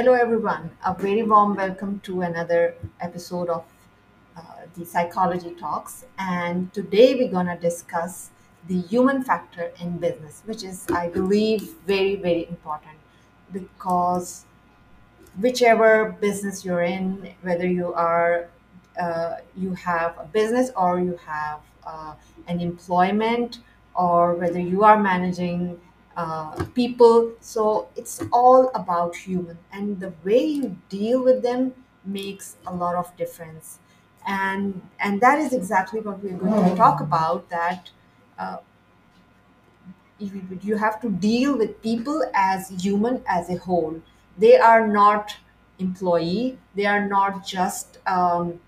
Hello, everyone. A very warm welcome to another episode of uh, the Psychology Talks. And today we're going to discuss the human factor in business, which is, I believe, very, very important because whichever business you're in, whether you are uh, you have a business or you have uh, an employment or whether you are managing uh, people, so it's all about human and the way you deal with them makes a lot of difference. And and that is exactly what we're going to talk about. That uh, you, you have to deal with people as human as a whole they are not employee they are not just um,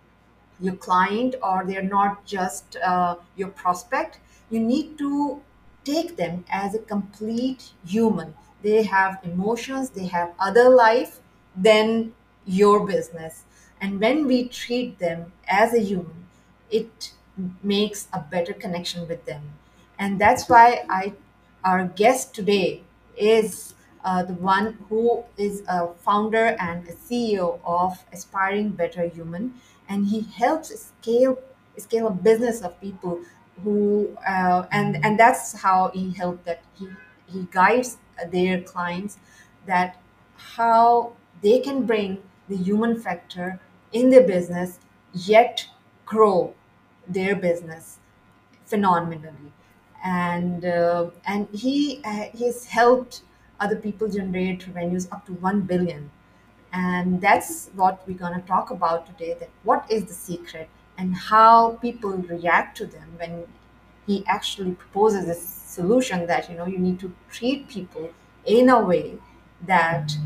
your client or they're not just uh, your prospect you need to take them as a complete human. They have emotions they have other life than your business. And when we treat them as a human it makes a better connection with them. And that's why i our guest today is uh, the one who is a founder and a ceo of aspiring better human. And he helps scale scale a business of people who uh, and and that's how he helped that he he guides their clients that how they can bring the human factor in their business yet grow their business phenomenally. And uh, and he uh, he's helped other people generate revenues up to 1 billion. And that's what we're going to talk about today that what is the secret and how people react to them when he actually proposes a solution that you know you need to treat people in a way that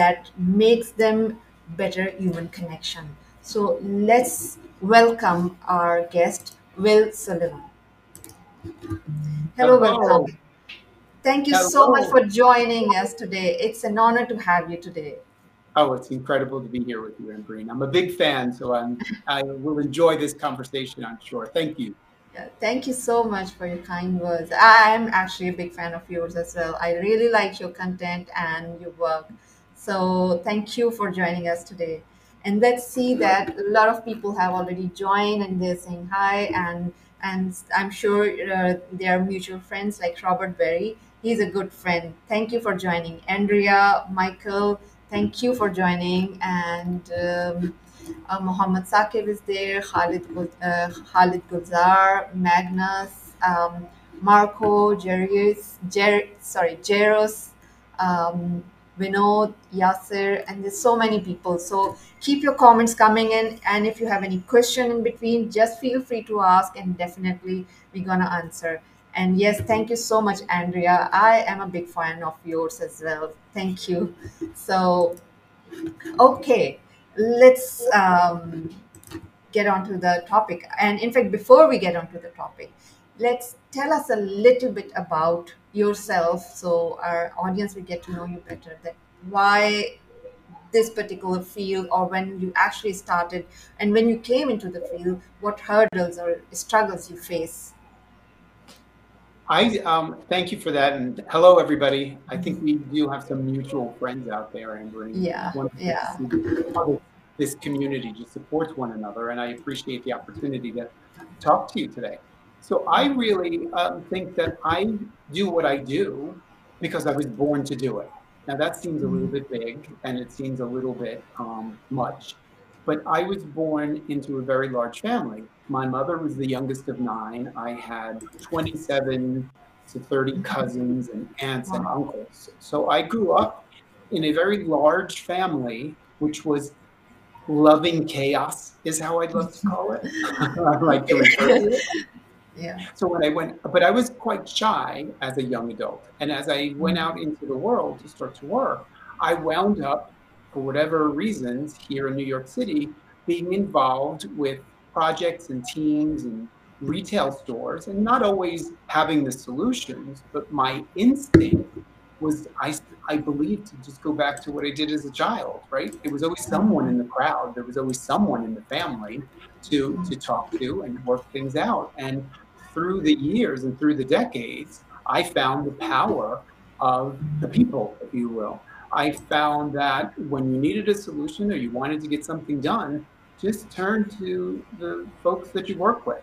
that makes them better human connection. So let's welcome our guest will sullivan. Hello welcome. Thank you so much for joining us today. It's an honor to have you today Oh, it's incredible to be here with you, Ambreen. I'm a big fan, so I'm I will enjoy this conversation, I'm sure. Thank you. Thank you so much for your kind words. I'm actually a big fan of yours as well. I really like your content and your work. So thank you for joining us today. And let's see that a lot of people have already joined and they're saying hi and and I'm sure uh, they are mutual friends like Robert Berry. He's a good friend. Thank you for joining. Andrea, Michael, thank you for joining. And um, uh, Mohammed Saqib is there, Khalid, uh, Khalid Gulzar, Magnus, um, Marco, Jerius, Jer- sorry, Jeros, um, Vinod, Yasser, and there's so many people. So keep your comments coming in, and if you have any question in between, just feel free to ask, and definitely we're gonna answer. And yes, thank you so much, Andrea. I am a big fan of yours as well. Thank you. So Okay, let's um, get on to the topic. And in fact, before we get onto the topic, let's tell us a little bit about yourself so our audience will get to know you better. That why this particular field, or when you actually started, and when you came into the field, what hurdles or struggles you face. I um, thank you for that, and hello, everybody. I think we do have some mutual friends out there, Ambreen. It's Yeah, yeah. this community just supports one another, and I appreciate the opportunity to talk to you today. So I really um, think that I do what I do because I was born to do it. Now that seems a little bit big and it seems a little bit um, much, but I was born into a very large family. My mother was the youngest of nine. I had 27 to 30 cousins and aunts and uncles. So I grew up in a very large family, which was loving chaos, is how I'd love to call it. I like to refer to it. yeah. So when I went, but I was quite shy as a young adult. And as I went Mhm. out into the world to start to work, I wound up, for whatever reasons, here in New York City, being involved with projects and teams and retail stores and not always having the solutions, but my instinct was I, I believe to just go back to what I did as a child, right? There was always someone in the crowd, there was always someone in the family to to talk to and work things out. And through the years and through the decades, I found the power of the people, if you will. I found that when you needed a solution or you wanted to get something done, just turn to the folks that you work with.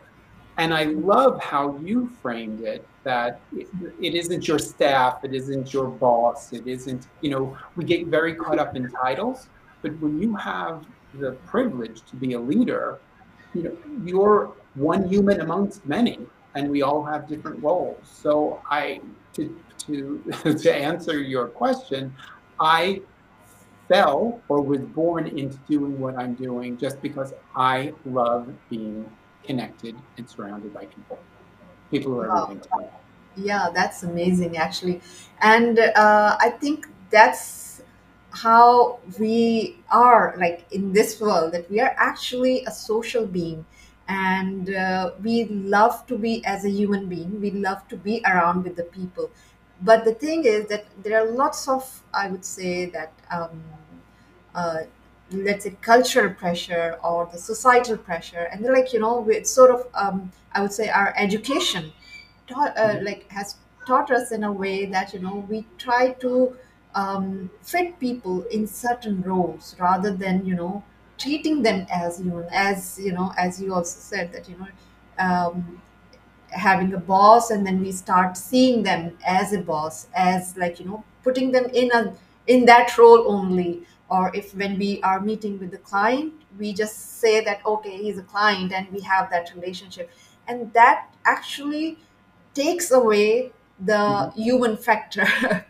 And I love how you framed it that it, it isn't your staff, it isn't your boss, it isn't, you know, we get very caught up in titles, but when you have the privilege to be a leader, you know, you're one human amongst many, and we all have different roles. So I, to to to answer your question, I fell or was born into doing what I'm doing just because I love being connected and surrounded by people. People who are Wow. everything to me. Yeah, that's amazing, actually. And uh, I think that's how we are, like in this world, that we are actually a social being. And uh, we love to be, as a human being, we love to be around with the people. But the thing is that there are lots of, I would say, that um, uh, let's say cultural pressure or the societal pressure and they're like you know it's sort of um, i would say our education taught, uh, Mhm. like has taught us in a way that you know we try to um, fit people in certain roles rather than you know treating them as human as you know as you also said that you know um, having a boss and then we start seeing them as a boss as like you know putting them in a in that role only or if when we are meeting with the client we just say that okay he's a client and we have that relationship and that actually takes away the Mhm. human factor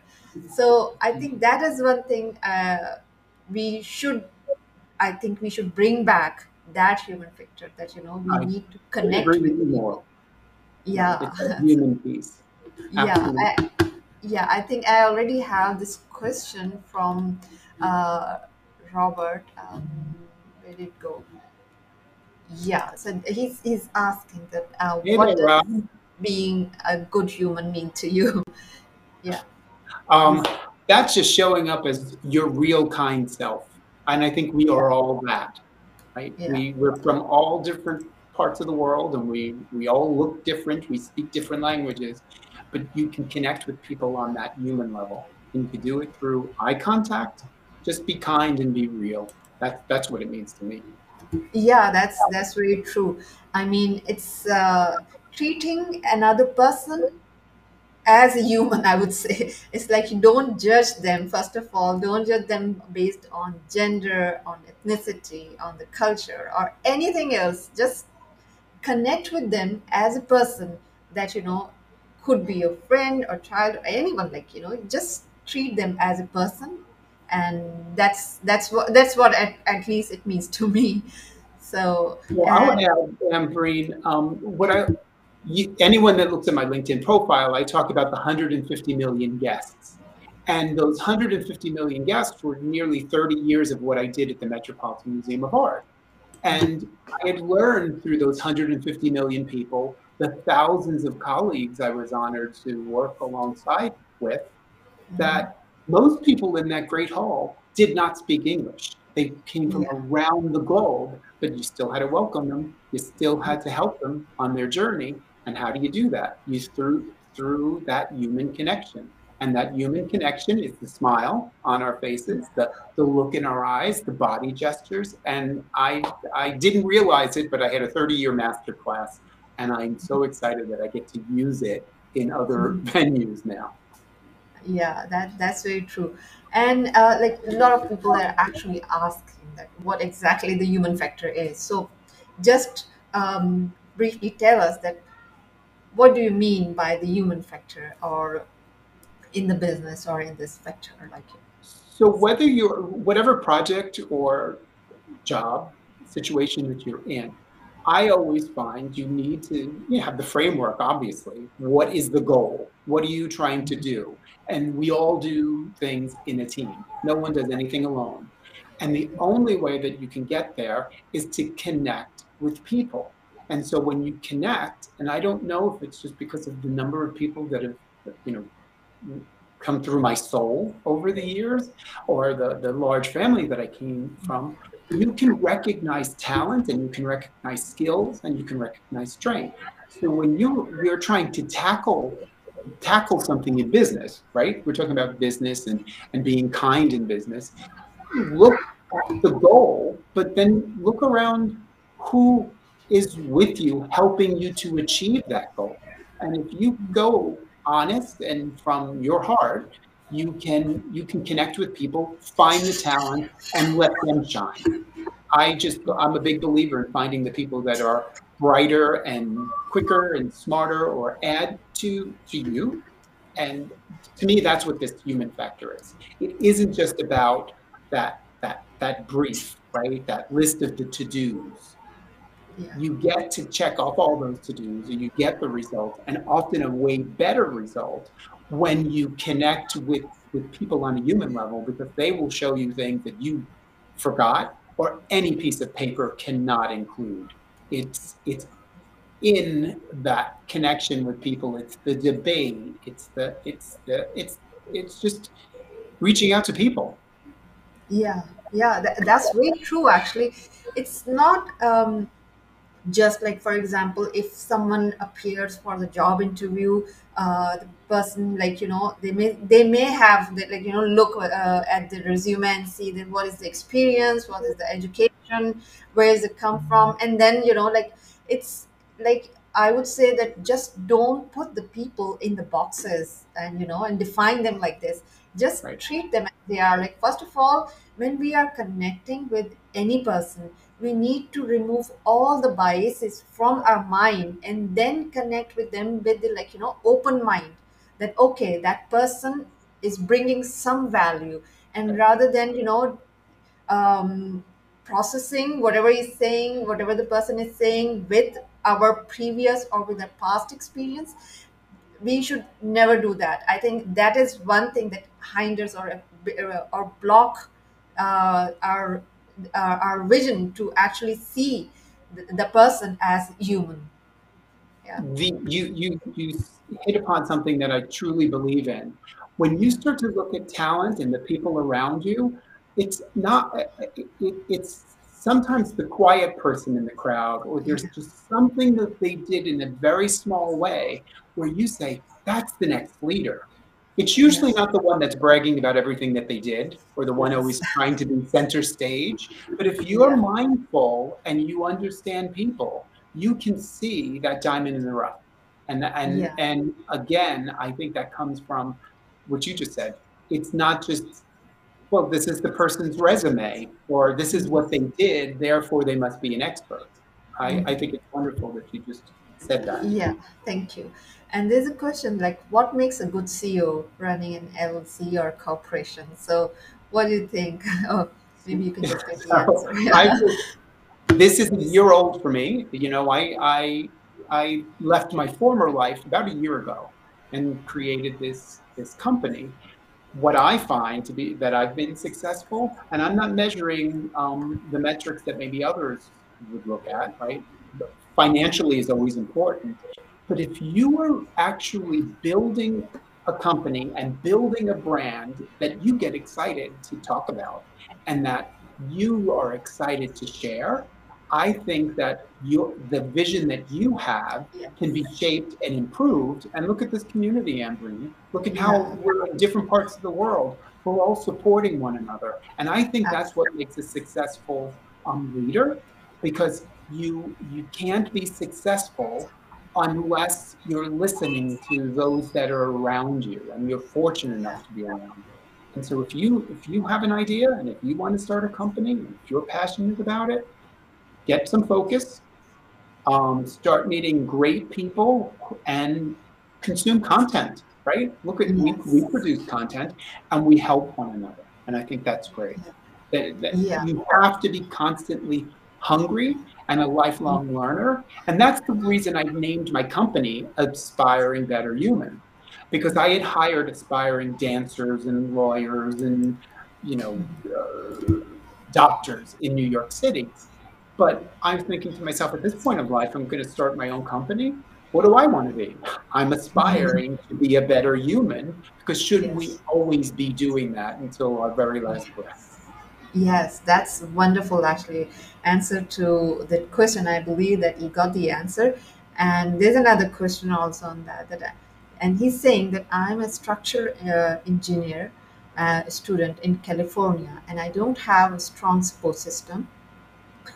so i think that is one thing uh, we should i think we should bring back that human factor that you know we I need to couldn't connect agree with with the you more. Yeah, yeah it's a human piece. yeah Absolutely. I, yeah i think i already have this question from uh, robert um, where did it go yeah so he's he's asking that uh, Hey what there, does Rob. being a good human mean to you yeah Um, that's just showing up as your real kind self. And I think we yeah are all that, right? yeah We, we're from all different parts of the world and we, we all look different. We speak different languages, but you can connect with people on that human level. And you can do it through eye contact. Just be kind and be real. That, that's what it means to me. yeah that's that's very true i mean it's uh, treating another person as a human i would say it's like you don't judge them first of all don't judge them based on gender on ethnicity on the culture or anything else just connect with them as a person that you know could be a friend or child or anyone like you know just treat them as a person and that's that's what that's what at, at least it means to me so Well, I'll and add, Ambreen, um, what I, you, anyone that looks at my LinkedIn profile, I talk about the 150 million guests. And those 150 million guests were nearly 30 years of what I did at the Metropolitan Museum of Art. And I had learned through those 150 million people, the thousands of colleagues I was honored to work alongside with, Mhm. that most people in that great hall did not speak English. They came from yeah around the globe, but you still had to welcome them. You still had to help them on their journey. And how do you do that? You through through that human connection. And that human connection is the smile on our faces, the, the look in our eyes, the body gestures. And I I didn't realize it, but I had a 30-year master class, and I'm so excited that I get to use it in other Mhm. venues now. Yeah, that that's very true. And uh, like a lot of people are actually asking that what exactly the human factor is. So just um, briefly tell us that what do you mean by the human factor or in the business or in this sector like So whether you're whatever project or job situation that you're in, I always find you need to you know, have the framework, obviously. What is the goal? What are you trying to do? And we all do things in a team. No one does anything alone. And the only way that you can get there is to connect with people. And so when you connect, and I don't know if it's just because of the number of people that have, you know, come through my soul over the years or the, the large family that I came from, you can recognize talent and you can recognize skills and you can recognize strength. So when you you're trying to tackle tackle something in business, right? We're talking about business and, and being kind in business. Look at the goal, but then look around who is with you, helping you to achieve that goal. And if you go honest and from your heart, you can you can connect with people, find the talent, and let them shine. I just I'm a big believer in finding the people that are brighter and quicker and smarter or add to to you. And to me, that's what this human factor is. It isn't just about that that that brief, right? That list of the to-dos. Yeah. You get to check off all those to-dos and you get the result, and often a way better result when you connect with with people on a human level because they will show you things that you forgot or any piece of paper cannot include. It's it's in that connection with people. It's the debate. It's the it's the it's it's just reaching out to people. Yeah, yeah, that, that's very true. Actually, it's not. Um, just like for example if someone appears for the job interview uh, the person like you know they may they may have the, like you know look uh, at the resume and see that what is the experience what is the education where does it come from? And then you know like it's like i would say that just don't put the people in the boxes and you know and define them like this. Just right. treat them as they are. Like first of all when we are connecting with any person we need to remove all the biases from our mind and then connect with them with the like you know open mind that okay that person is bringing some value. And rather than you know um, processing whatever he's saying whatever the person is saying with our previous or with our past experience we should never do that. I think that is one thing that hinders or or block uh, our uh, our vision to actually see the, the person as human. Yeah. The, you, you, you hit upon something that I truly believe in. When you start to look at talent and the people around you, it's not, it, it's sometimes the quiet person in the crowd, or there's just something that they did in a very small way where you say, that's the next leader. It's usually not the one that's bragging about everything that they did or the one always trying to be center stage. But if you are mindful and you understand people, you can see that diamond in the rough. And and yeah. and again, I think that comes from what you just said. It's not just well, this is the person's resume or this is what they did, therefore they must be an expert. I, mm-hmm. I think it's wonderful that you just said that. Yeah, thank you. And there's a question like, what makes a good CEO running an LLC or corporation? So, what do you think? Oh, maybe you can just answer. I, this is a year old for me. You know, I, I I left my former life about a year ago and created this this company. What I find to be that I've been successful, and I'm not measuring um, the metrics that maybe others would look at, right? Financially is always important, but if you are actually building a company and building a brand that you get excited to talk about and that you are excited to share, I think that you, the vision that you have can be shaped and improved. And look at this community, Ambreen. Look at how we're in different parts of the world. We're all supporting one another. And I think that's what makes a successful um, leader because you you can't be successful unless you're listening to those that are around you and you're fortunate enough to be around you. And so if you if you have an idea and if you want to start a company, if you're passionate about it, get some focus, um, start meeting great people and consume content, right? Look at yes. we, we produce content and we help one another. And I think that's great. That, that yeah. You have to be constantly hungry and a lifelong learner. And that's the reason I named my company Aspiring Better Human, because I had hired aspiring dancers and lawyers and, you know, uh, doctors in New York City. But I'm thinking to myself, at this point of life, I'm going to start my own company. What do I want to be? I'm aspiring to be a better human because shouldn't yes. we always be doing that until our very last breath? Yes, that's wonderful, actually. Answer to the question. I believe that you got the answer. And there's another question also on that. That and he's saying that I'm a structural uh, engineer uh, student in California, and I don't have a strong support system,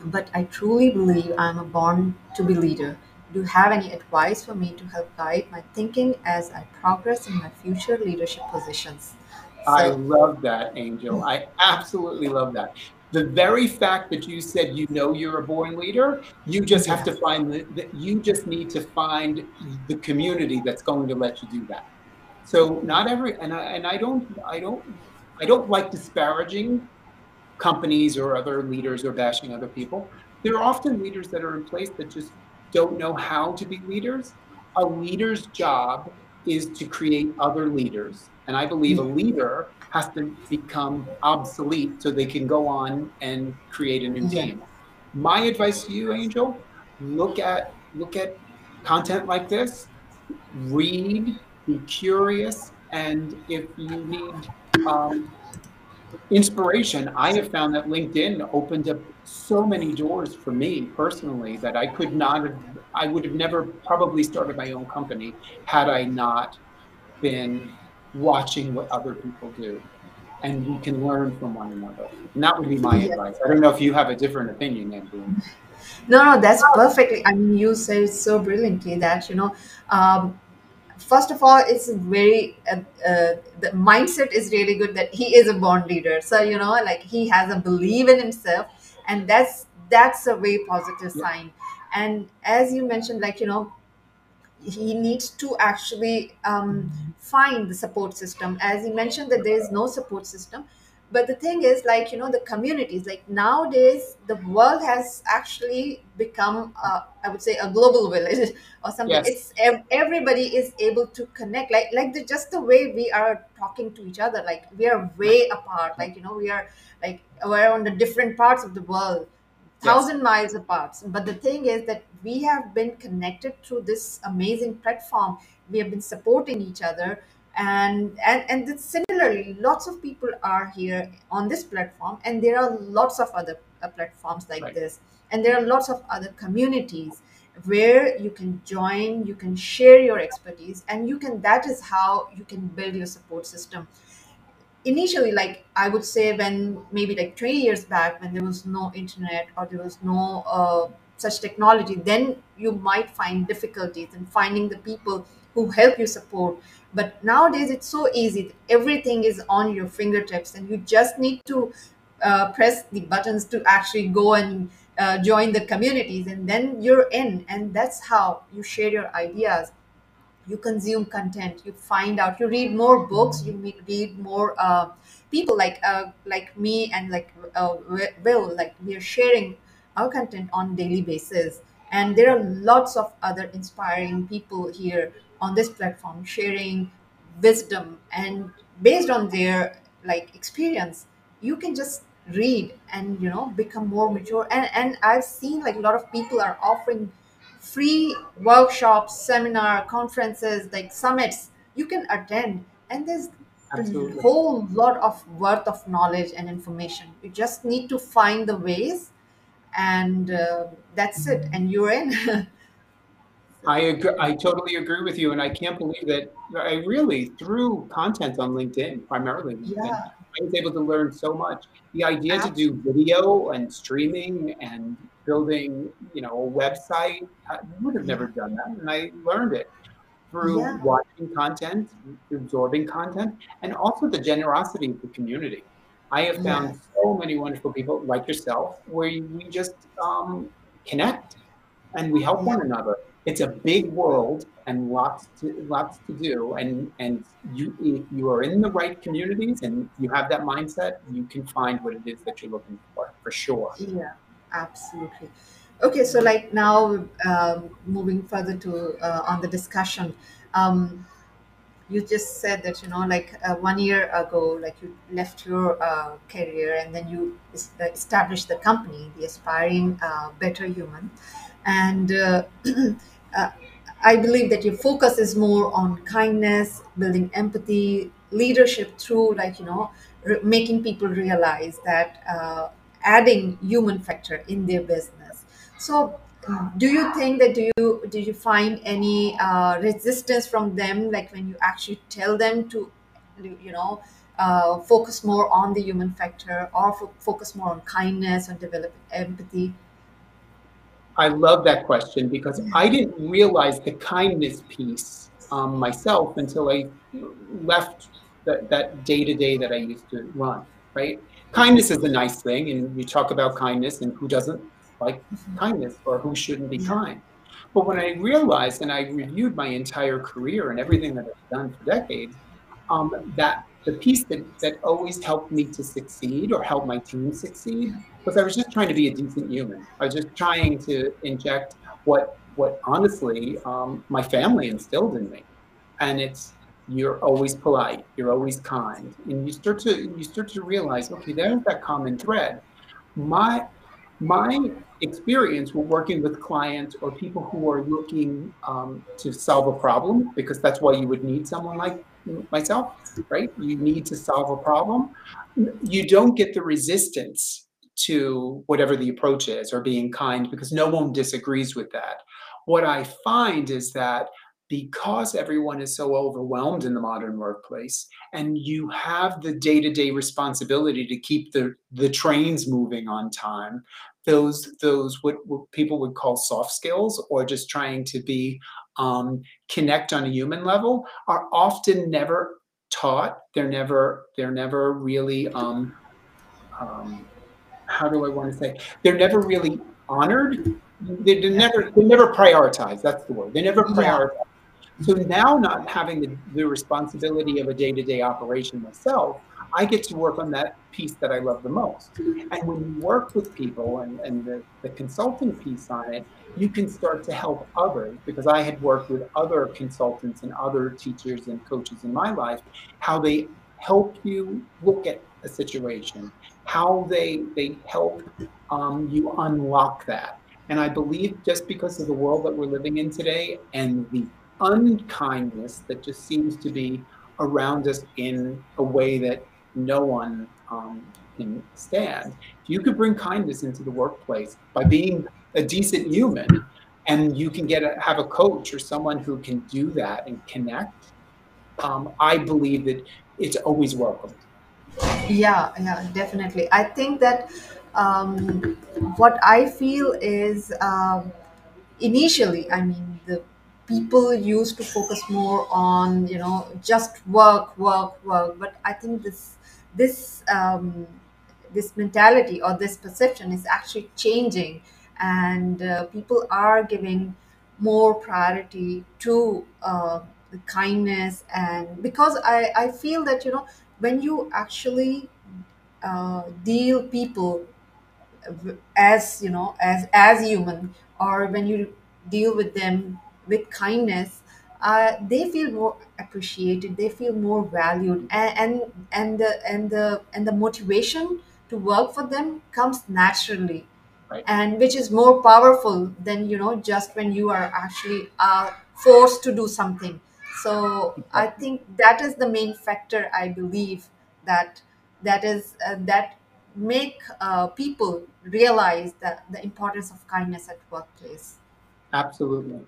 but I truly believe I'm a born to be leader. Do you have any advice for me to help guide my thinking as I progress in my future leadership positions? I love that, Angel. Mm. I absolutely love that. The very fact that you said you know you're a born leader, you just have to find the, the you just need to find the community that's going to let you do that. So not every and I and I don't I don't I don't like disparaging companies or other leaders or bashing other people. There are often leaders that are in place that just don't know how to be leaders. A leader's job is to create other leaders. And I believe a leader has to become obsolete so they can go on and create a new team. My advice to you, Angel, look at look at content like this, read, be curious, and if you need um, inspiration, I have found that LinkedIn opened up so many doors for me personally that I could not have, I would have never probably started my own company had I not been watching what other people do. And we can learn from one another. And that would be my yeah. advice. I don't know if you have a different opinion, Andrew. No, no, that's perfectly. I mean, you said so brilliantly that you know. Um, first of all it's very uh, uh, the mindset is really good that he is a born leader. So you know like he has a belief in himself and that's that's a very positive Yeah. sign. And as you mentioned like you know he needs to actually um, find the support system. As you mentioned that there is no support system but the thing is like you know the communities like nowadays the world has actually become uh, i would say a global village or something Yes. it's ev- everybody is able to connect like like the, just the way we are talking to each other like we are way apart like you know we are like we're on the different parts of the world Yes. thousand miles apart. But the thing is that we have been connected through this amazing platform. We have been supporting each other, and and and then similarly, lots of people are here on this platform, and there are lots of other uh, platforms like Right. this, and there are lots of other communities where you can join you can share your expertise and you can that is how you can build your support system initially like i would say when maybe like 20 years back when there was no internet or there was no uh, such technology then you might find difficulties in finding the people who help you support but nowadays it's so easy. Everything is on your fingertips and you just need to uh, press the buttons to actually go and uh, join the communities and then you're in. And that's how you share your ideas. You consume content. You find out. You read more books. You me- read more uh, people like uh, like me and like uh, Wi- will. Like we are sharing our content on daily basis. And there are lots of other inspiring people here on this platform sharing wisdom and based on their like experience you can just read and you know become more mature and and i've seen like a lot of people are offering free workshops, seminar, conferences, like summits you can attend. And there's a Absolutely. whole lot of worth of knowledge and information. You just need to find the ways, and uh, that's it. And you're in. I agree, I totally agree with you, and I can't believe that I really through content on LinkedIn, primarily LinkedIn, yeah, I was able to learn so much. The idea to do video and streaming and building, you know, a website, I would have never done that, and I learned it through yeah, watching content, absorbing content, and also the generosity of the community. I have yeah, found so many wonderful people like yourself where we just um, connect and we help yeah. one another. It's a big world and lots to lots to do. And and you if you are in the right communities and you have that mindset, you can find what it is that you're looking for for sure. Yeah, absolutely. Okay, so like now, um, moving further to uh, on the discussion, um, you just said that you know like uh, one year ago like you left your uh, career and then you uh, established the company the aspiring uh, better human and uh, uh, i believe that your focus is more on kindness building empathy leadership through like you know re- making people realize that uh, adding human factor in their business. So do you think that do you do you find any uh, resistance from them like when you actually tell them to you know uh, focus more on the human factor or fo- focus more on kindness and develop empathy I love that question because I didn't realize the kindness piece um, myself until I left that, that day-to-day that I used to run, right? Kindness is a nice thing, and you talk about kindness, and who doesn't like Mhm. kindness or who shouldn't be yeah kind? But when I realized and I reviewed my entire career and everything that I've done for decades, um, that the piece that, that always helped me to succeed or help my team succeed was I was just trying to be a decent human. I was just trying to inject what what honestly um, my family instilled in me, and it's you're always polite, you're always kind, and you start to you start to realize, okay, there's that common thread. My my experience with working with clients or people who are looking um, to solve a problem, because that's why you would need someone like myself, right? You need to solve a problem. You don't get the resistance to whatever the approach is or being kind because no one disagrees with that. What I find is that because everyone is so overwhelmed in the modern workplace and you have the day-to-day responsibility to keep the the trains moving on time those those what, what people would call soft skills or just trying to be um, connect on a human level are often never taught they're never they're never really um, um, how do i want to say they're never really honored. They, they never they never prioritize that's the word they never yeah. prioritize so now, not having the, the responsibility of a day to day operation myself, I get to work on that piece that I love the most. And when you work with people and, and the, the consulting piece on it, you can start to help others because I had worked with other consultants and other teachers and coaches in my life, how they help you look at a situation, how they they help um, you unlock that. And I believe just because of the world that we're living in today and the unkindness that just seems to be around us in a way that no one um, can stand. If you could bring kindness into the workplace by being a decent human, and you can get a, have a coach or someone who can do that and connect, um, I believe that it's always welcome. Yeah yeah definitely. I think that um, what i feel is um, initially i mean the people used to focus more on you know just work work work. But i think this this um, this mentality or this perception is actually changing. And uh, people are giving more priority to uh, the kindness and because I, I feel that you know when you actually uh, deal people as you know as as human or when you deal with them with kindness uh, they feel more appreciated they feel more valued and and, and the and the and the motivation to work for them comes naturally Right? and which is more powerful than you know just when you are actually uh, forced to do something so i think that is the main factor i believe that that is uh, that make uh, people realize that the importance of kindness at workplace Absolutely.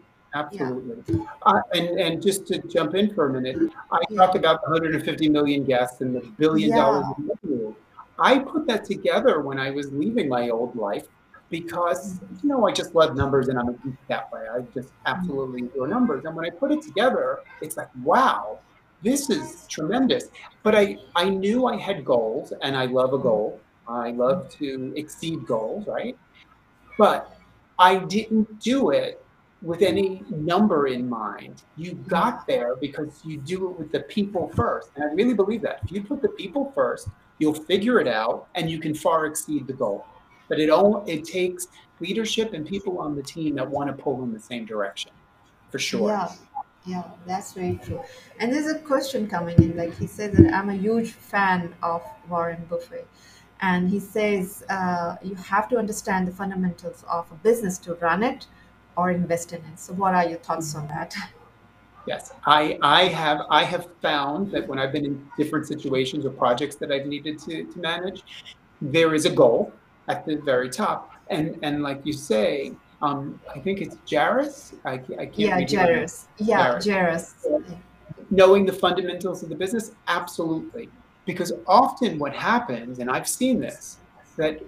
yeah Absolutely. Uh, and, and just to jump in for a minute, I yeah talked about the 150 million guests and the billion dollars yeah in revenue. I put that together when I was leaving my old life because, you know, I just love numbers and I'm a geek that way. I just absolutely adore numbers. And when I put it together, it's like, wow, this is tremendous. But I, I knew I had goals and I love a goal. I love to exceed goals, right? But I didn't do it with any number in mind. You got there because you do it with the people first. And I really believe that. If you put the people first, you'll figure it out and you can far exceed the goal. But it all it takes leadership and people on the team that want to pull in the same direction, for sure. Yeah, yeah, that's very true. And there's a question coming in. Like he said that I'm a huge fan of Warren Buffett, and he says uh, you have to understand the fundamentals of a business to run it or invest in it. So, what are your thoughts on that? Yes, I I have I have found that when I've been in different situations or projects that I've needed to, to manage, there is a goal at the very top. And and like you say, um, I think it's Jairus. I, I can't. Yeah, Jairus. Yeah, Jairus. Knowing the fundamentals of the business, absolutely. Because often what happens, and I've seen this, that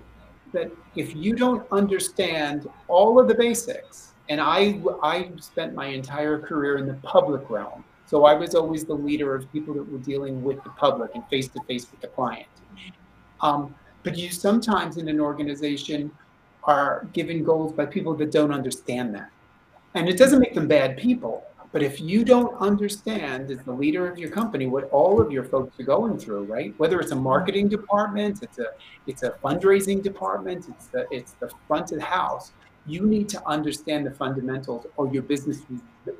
that if you don't understand all of the basics, and I I spent my entire career in the public realm, so I was always the leader of people that were dealing with the public and face to face with the client. Um, but you sometimes in an organization are given goals by people that don't understand that. And it doesn't make them bad people. But if you don't understand as the leader of your company what all of your folks are going through, right? Whether it's a marketing department, it's a it's a fundraising department, it's the it's the front of the house, you need to understand the fundamentals or your business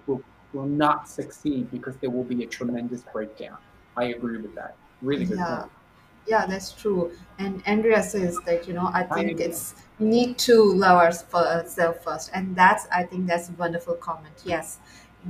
will, will not succeed because there will be a tremendous breakdown. I agree with that. Really good Yeah. point. Yeah, that's true. And Andrea says that, you know, I think it's need to love ourselves first. And that's, I think that's a wonderful comment. Yes,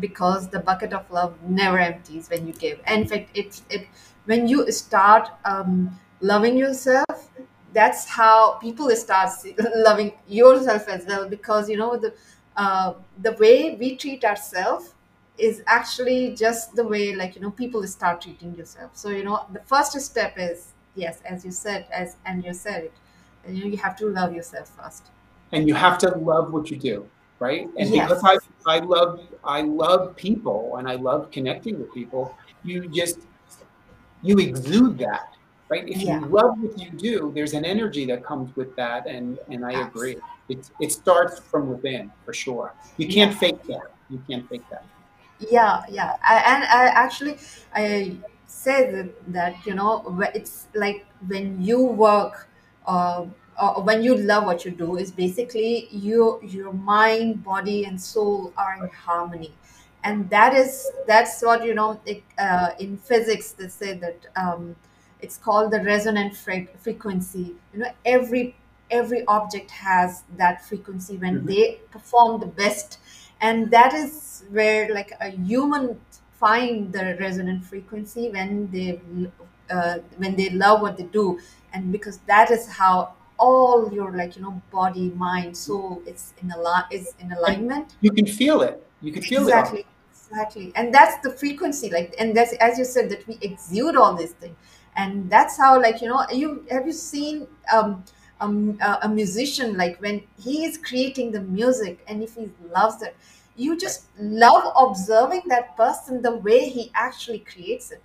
because the bucket of love never empties when you give. And in fact, it, it when you start um, loving yourself, that's how people start see- loving yourself as well. Because, you know, the, uh, the way we treat ourselves is actually just the way like you know people start treating yourself so you know the first step is yes as you said as and you said it you know you have to love yourself first. And you have to love what you do right? And because i yes i love i love people and i love connecting with people you just you exude that right? If you love what you do there's an energy that comes with that and and i agree. It, it starts from within for sure. You can't yeah fake that. You can't fake that. Yeah yeah. I, and i actually i say that, that you know wh- it's like when you work uh, or when you love what you do is basically you your mind body and soul are in harmony. And that is that's what you know it, uh, in physics they say that um, it's called the resonant fre- frequency. You know every every object has that frequency when Mhm. they perform the best. And that is where like a human find the resonant frequency when they uh, when they love what they do. And because that is how all your like you know body mind soul is in a is in alignment. you can feel it. You can feel it Exactly, exactly. And that's the frequency, like, and that's as you said that we exude all these things, and that's how, like, you know, you have you seen um, um a, a musician like when he is creating the music, and if he loves it, you just love observing that person the way he actually creates it,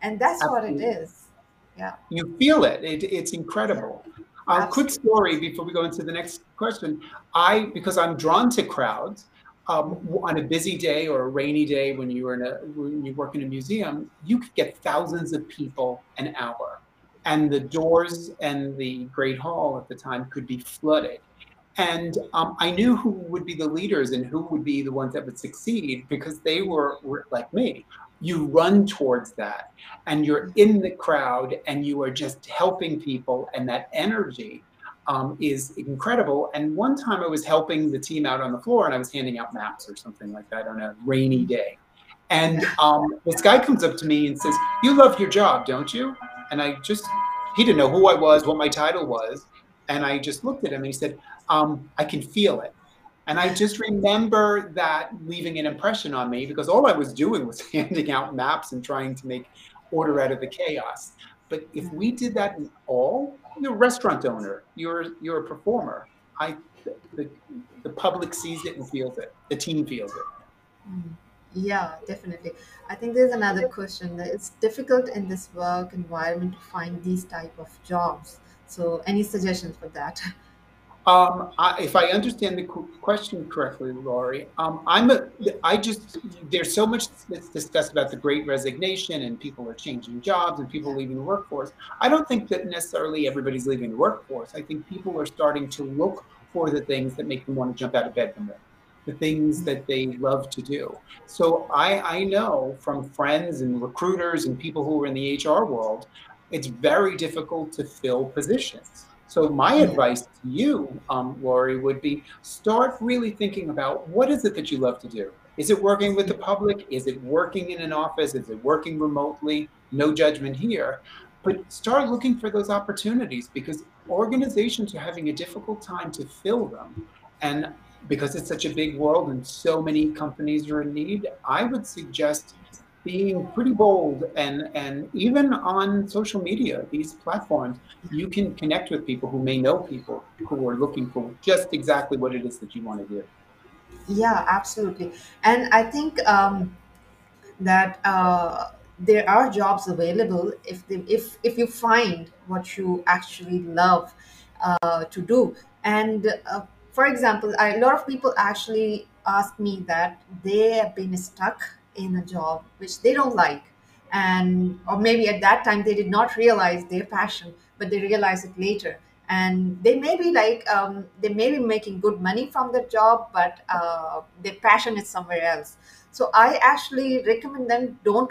and that's what it is. Yeah, you feel it. it it's yeah, incredible. A quick story before we go into the next question. I because I'm drawn to crowds. Um, on a busy day or a rainy day when you were in a when you work in a museum, you could get thousands of people an hour, and the doors and the Great Hall at the time could be flooded. And um, I knew who would be the leaders and who would be the ones that would succeed because they were, were like me. You run towards that and you're in the crowd and you are just helping people, and that energy um, is incredible. And one time I was helping the team out on the floor and I was handing out maps or something like that on a rainy day. And um, this guy comes up to me and says, You love your job, don't you? And I just, he didn't know who I was, what my title was. And I just looked at him and he said, um, I can feel it. And I just remember that leaving an impression on me because all I was doing was handing out maps and trying to make order out of the chaos. But if we did that in all, you're a restaurant owner, you're you're a performer. I the, the public sees it and feels it. The team feels it. Mm. Yeah, definitely. I think there's another question that it's difficult in this work environment to find these type of jobs. So, any suggestions for that? Um, I, if I understand the question correctly, Laurie, um, I'm a, I just, there's so much that's discussed about the great resignation and people are changing jobs and people leaving the workforce. I don't think that necessarily everybody's leaving the workforce. I think people are starting to look for the things that make them want to jump out of bed from them, the things that they love to do. So I, I know from friends and recruiters and people who are in the HR world, it's very difficult to fill positions. So my advice to you, um, Lori, would be start really thinking about what is it that you love to do. Is it working with the public? Is it working in an office? Is it working remotely? No judgment here, but start looking for those opportunities because organizations are having a difficult time to fill them. And because it's such a big world and so many companies are in need, I would suggest being pretty bold and and even on social media, these platforms, you can connect with people who may know people who are looking for just exactly what it is that you want to do. Yeah, absolutely. And I think um, that uh, there are jobs available if they, if if you find what you actually love uh, to do. And uh, for example, I, a lot of people actually ask me that they have been stuck in a job which they don't like, and or maybe at that time they did not realize their passion, but they realize it later. And they may be like um, they may be making good money from the job, but uh, their passion is somewhere else. So I actually recommend them don't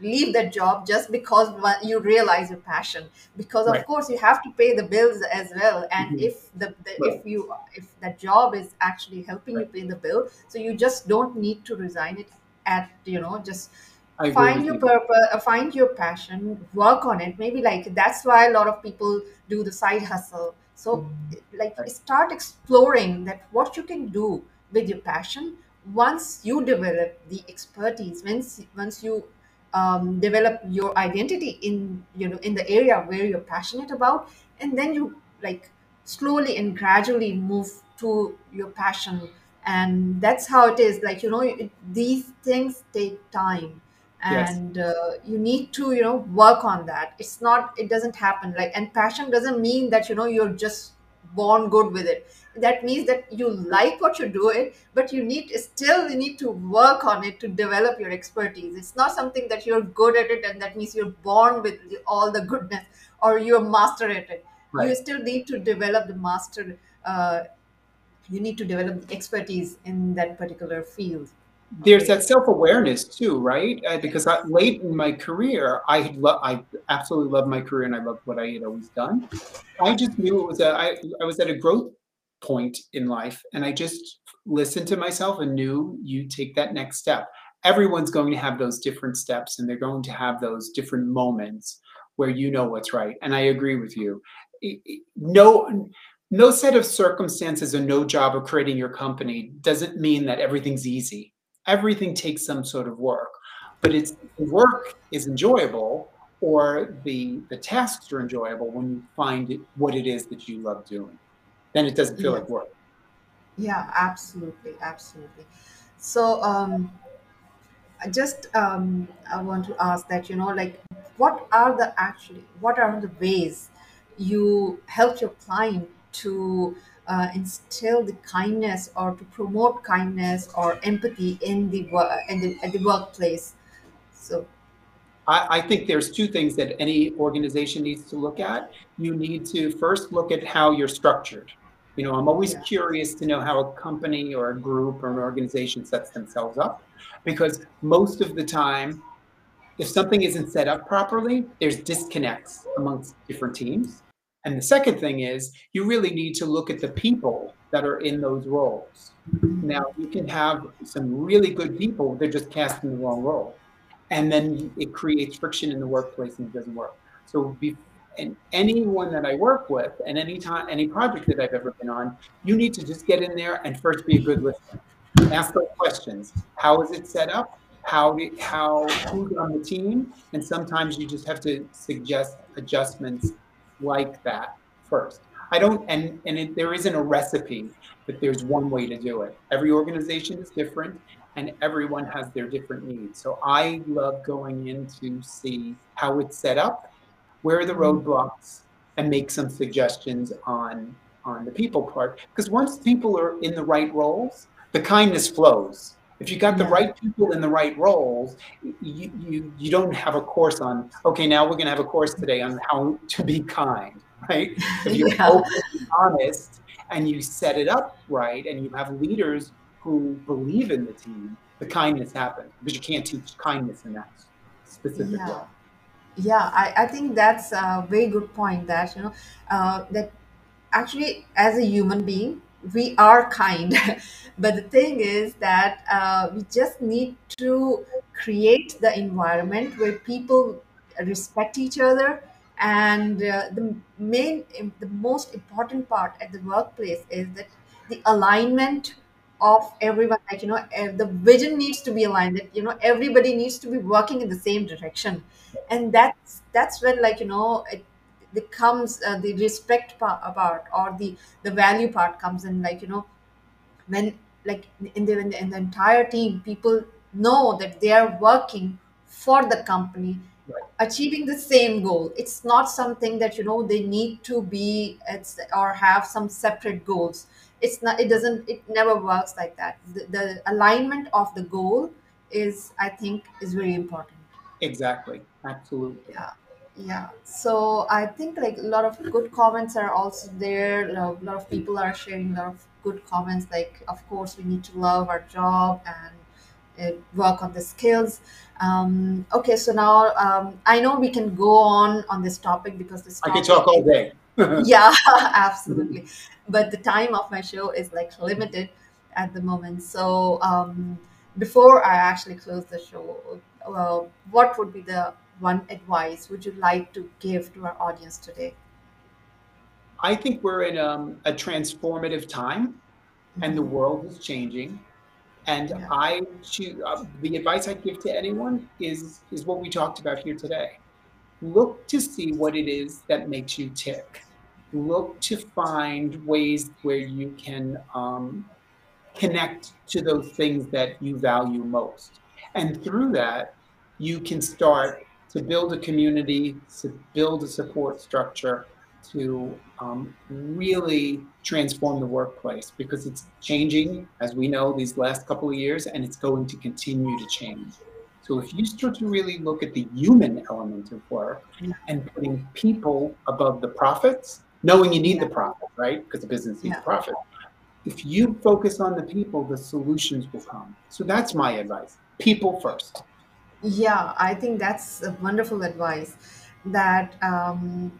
leave that job just because one- you realize your passion because of Right. course you have to pay the bills as well and Mhm. if the, the Right. if you if that job is actually helping you Right. pay the bill so you just don't need to resign it at you know just I agree find with your you. purpose uh, find your passion work on it maybe like that's why a lot of people do the side hustle so like Right. start exploring that what you can do with your passion once you develop the expertise once once you um, develop your identity in you know in the area where you're passionate about and then you like slowly and gradually move to your passion and that's how it is like you know it, these things take time. Yes. and uh, you need to you know work on that. It's not it doesn't happen. Like and passion doesn't mean that you know you're just born good with it. That means that you like what you do it but you need still you need to work on it to develop your expertise. It's not something that you're good at it and that means you're born with all the goodness or you're master at it. You Right. still need to develop the master uh, you need to develop expertise in that particular field there's that self-awareness too, right? Uh, because I, late in my career, I had lo- I absolutely loved my career and I loved what I had always done. I just knew it was a I, I was at a growth point in life, and I just listened to myself and knew you take that next step. Everyone's going to have those different steps, and they're going to have those different moments where you know what's right. And I agree with you. No. No set of circumstances or no job of creating your company doesn't mean that everything's easy. Everything takes some sort of work but it's the work is enjoyable or the the tasks are enjoyable when you find it, what it is that you love doing. Then it doesn't feel yeah. like work. Yeah absolutely absolutely. So um I just um, I want to ask that you know like what are the actually what are the ways you help your client to uh, instill the kindness or to promote kindness or empathy in the in the, at the workplace so I, I think there's two things that any organization needs to look at. You need to first look at how you're structured. You know, I'm always yeah curious to know how a company or a group or an organization sets themselves up because most of the time if something isn't set up properly, there's disconnects amongst different teams. And the second thing is you really need to look at the people that are in those roles. Now, you can have some really good people, they're just cast in the wrong role. And then it creates friction in the workplace and it doesn't work. So, be, and anyone that I work with, and any time, any project that I've ever been on, you need to just get in there and first be a good listener ask those questions. How is it set up? How how who's on the team? And sometimes you just have to suggest adjustments like that first. I don't, and and it, there isn't a recipe, but there's one way to do it. Every organization is different, and everyone has their different needs. So I love going in to see how it's set up, where are the Mhm. roadblocks, and make some suggestions on on the people part. Because once people are in the right roles, the kindness flows. If you got the right people in the right roles, you, you you don't have a course on, okay, now we're gonna have a course today on how to be kind, right? If you're yeah open and honest and you set it up right and you have leaders who believe in the team, the kindness happens because you can't teach kindness in that specific way. yeah yeah I, I think that's a very good point that you know uh, that actually as a human being we are kind. But the thing is that uh, we just need to create the environment where people respect each other. And uh, the main the most important part at the workplace is that the alignment of everyone like you know eh, the vision needs to be aligned that you know everybody needs to be working in the same direction. And that's that's when like you know it becomes uh, the respect part part or the the value part comes in like you know when like in the, in the in the entire team people know that they are working for the company Right. achieving the same goal it's not something that you know they need to be it's or have some separate goals it's not it doesn't it never works like that the, the alignment of the goal is i think is very important Exactly. Absolutely. yeah yeah so i think like a lot of good comments are also there. A lot a lot of people are sharing a lot of good comments like of course we need to love our job and uh, work on the skills. Um, okay so now um, i know we can go on on this topic because this I could topic talk all day. yeah absolutely. But the time of my show is like limited at the moment. So um, before i actually close the show uh, what would be the one advice would you like to give to our audience today I think we're in um, a transformative time, and the hmm world is changing. And yeah I choose, uh, the advice I give to anyone is is what we talked about here today. Look to see what it is that makes you tick. Look to find ways where you can um, connect to those things that you value most. And through that, you can start to build a community, to build a support structure, to um, really transform the workplace because it's changing, as we know, these last couple of years, and it's going to continue to change. So if you start to really look at the human element of work and putting people above the profits, knowing you need the profit, right? Because the business needs yeah profit if you focus on the people, the solutions will come. So that's my advice. People first. Yeah i think that's a wonderful advice that um,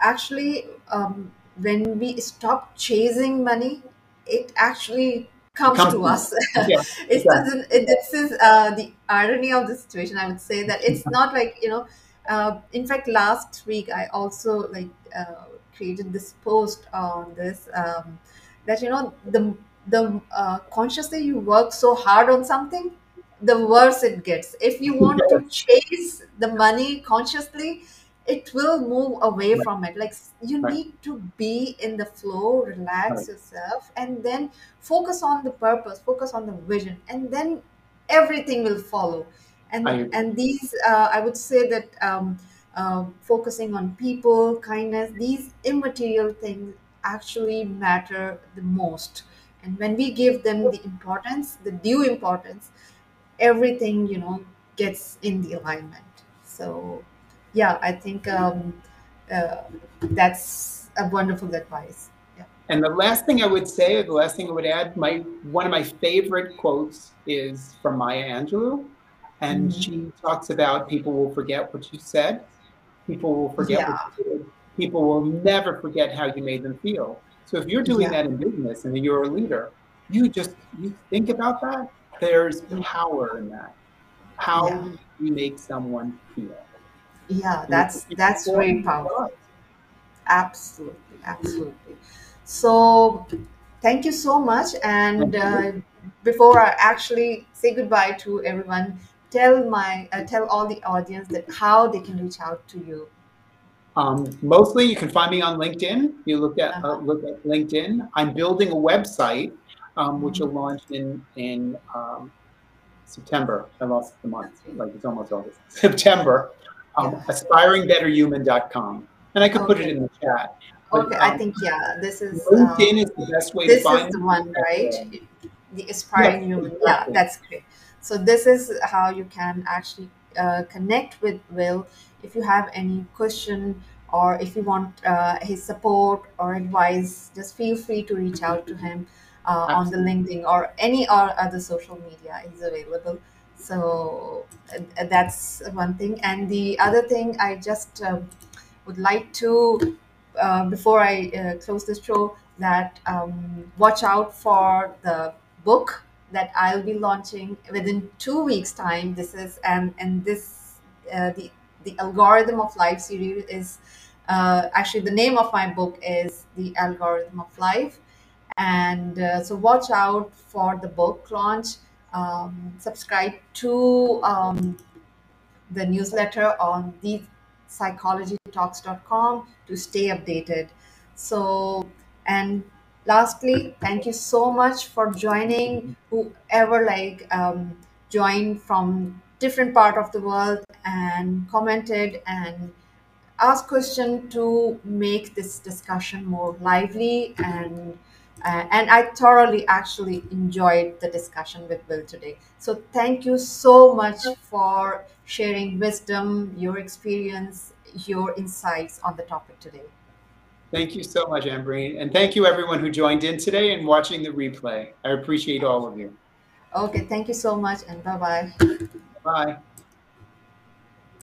actually um, when we stop chasing money it actually It comes comes to to us Yeah, it exactly. doesn't it, this is uh, the irony of the situation. I would say that it's not like you know uh, in fact last week i also like uh, created this post on this um, that you know the the uh, consciously you work so hard on something the worse it gets. If you want to chase the money consciously it will move away Right, from it. Like you right, need to be in the flow right. relax yourself and then focus on the purpose focus on the vision and then everything will follow. I and agree. and these uh, i would say that um, uh, focusing on people kindness these immaterial things actually matter the most. And when we give them the importance the due importance everything you know gets in the alignment so yeah i think um, uh, that's a wonderful advice yeah And the last thing I would say, or the last thing I would add, my one of my favorite quotes is from Maya Angelou, and Mhm. she talks about people will forget what you said, people will forget what you did, people will never forget how you made them feel. So if you're doing yeah that in business and you're a leader, you just you think about that. There's power in that. How yeah you make someone feel? yeah And that's that's very powerful absolutely absolutely so thank you so much and uh, before i actually say goodbye to everyone tell my uh, tell all the audience that how they can reach out to you Um, mostly, you can find me on LinkedIn. You look at uh, uh-huh. look at LinkedIn. I'm building a website, um, which will launch in in um, September. I lost the month, like it's almost August. September. Um, yeah aspiringbetterhuman.com, and I could put it in the chat. But Okay, I um, think yeah, this is LinkedIn is the best way to this is find the one, right? The aspiring human. Yeah, that's great. So this is how you can actually uh, connect with Will if you have any question or if you want uh, his support or advice. Just feel free to reach out to him uh, on the LinkedIn or any or other social media. is available. So that's one thing. And the other thing, I just um, would like to uh, before I uh, close this show that um, watch out for the book that I'll be launching within two weeks' time. This is and and this uh, the the algorithm of life series is uh, actually the name of my book is the algorithm of life And uh, so watch out for the book launch. Um, subscribe to um, the newsletter on the psychologytalks.com to stay updated. So, and lastly, thank you so much for joining. Whoever like um, joined from different part of the world and commented and asked question to make this discussion more lively and uh, and I thoroughly actually enjoyed the discussion with Will today. So thank you so much for sharing wisdom, your experience, your insights on the topic today. Thank you so much, Ambreen. And thank you everyone who joined in today and watching the replay. I appreciate all of you. Okay, thank you so much and bye-bye. Bye.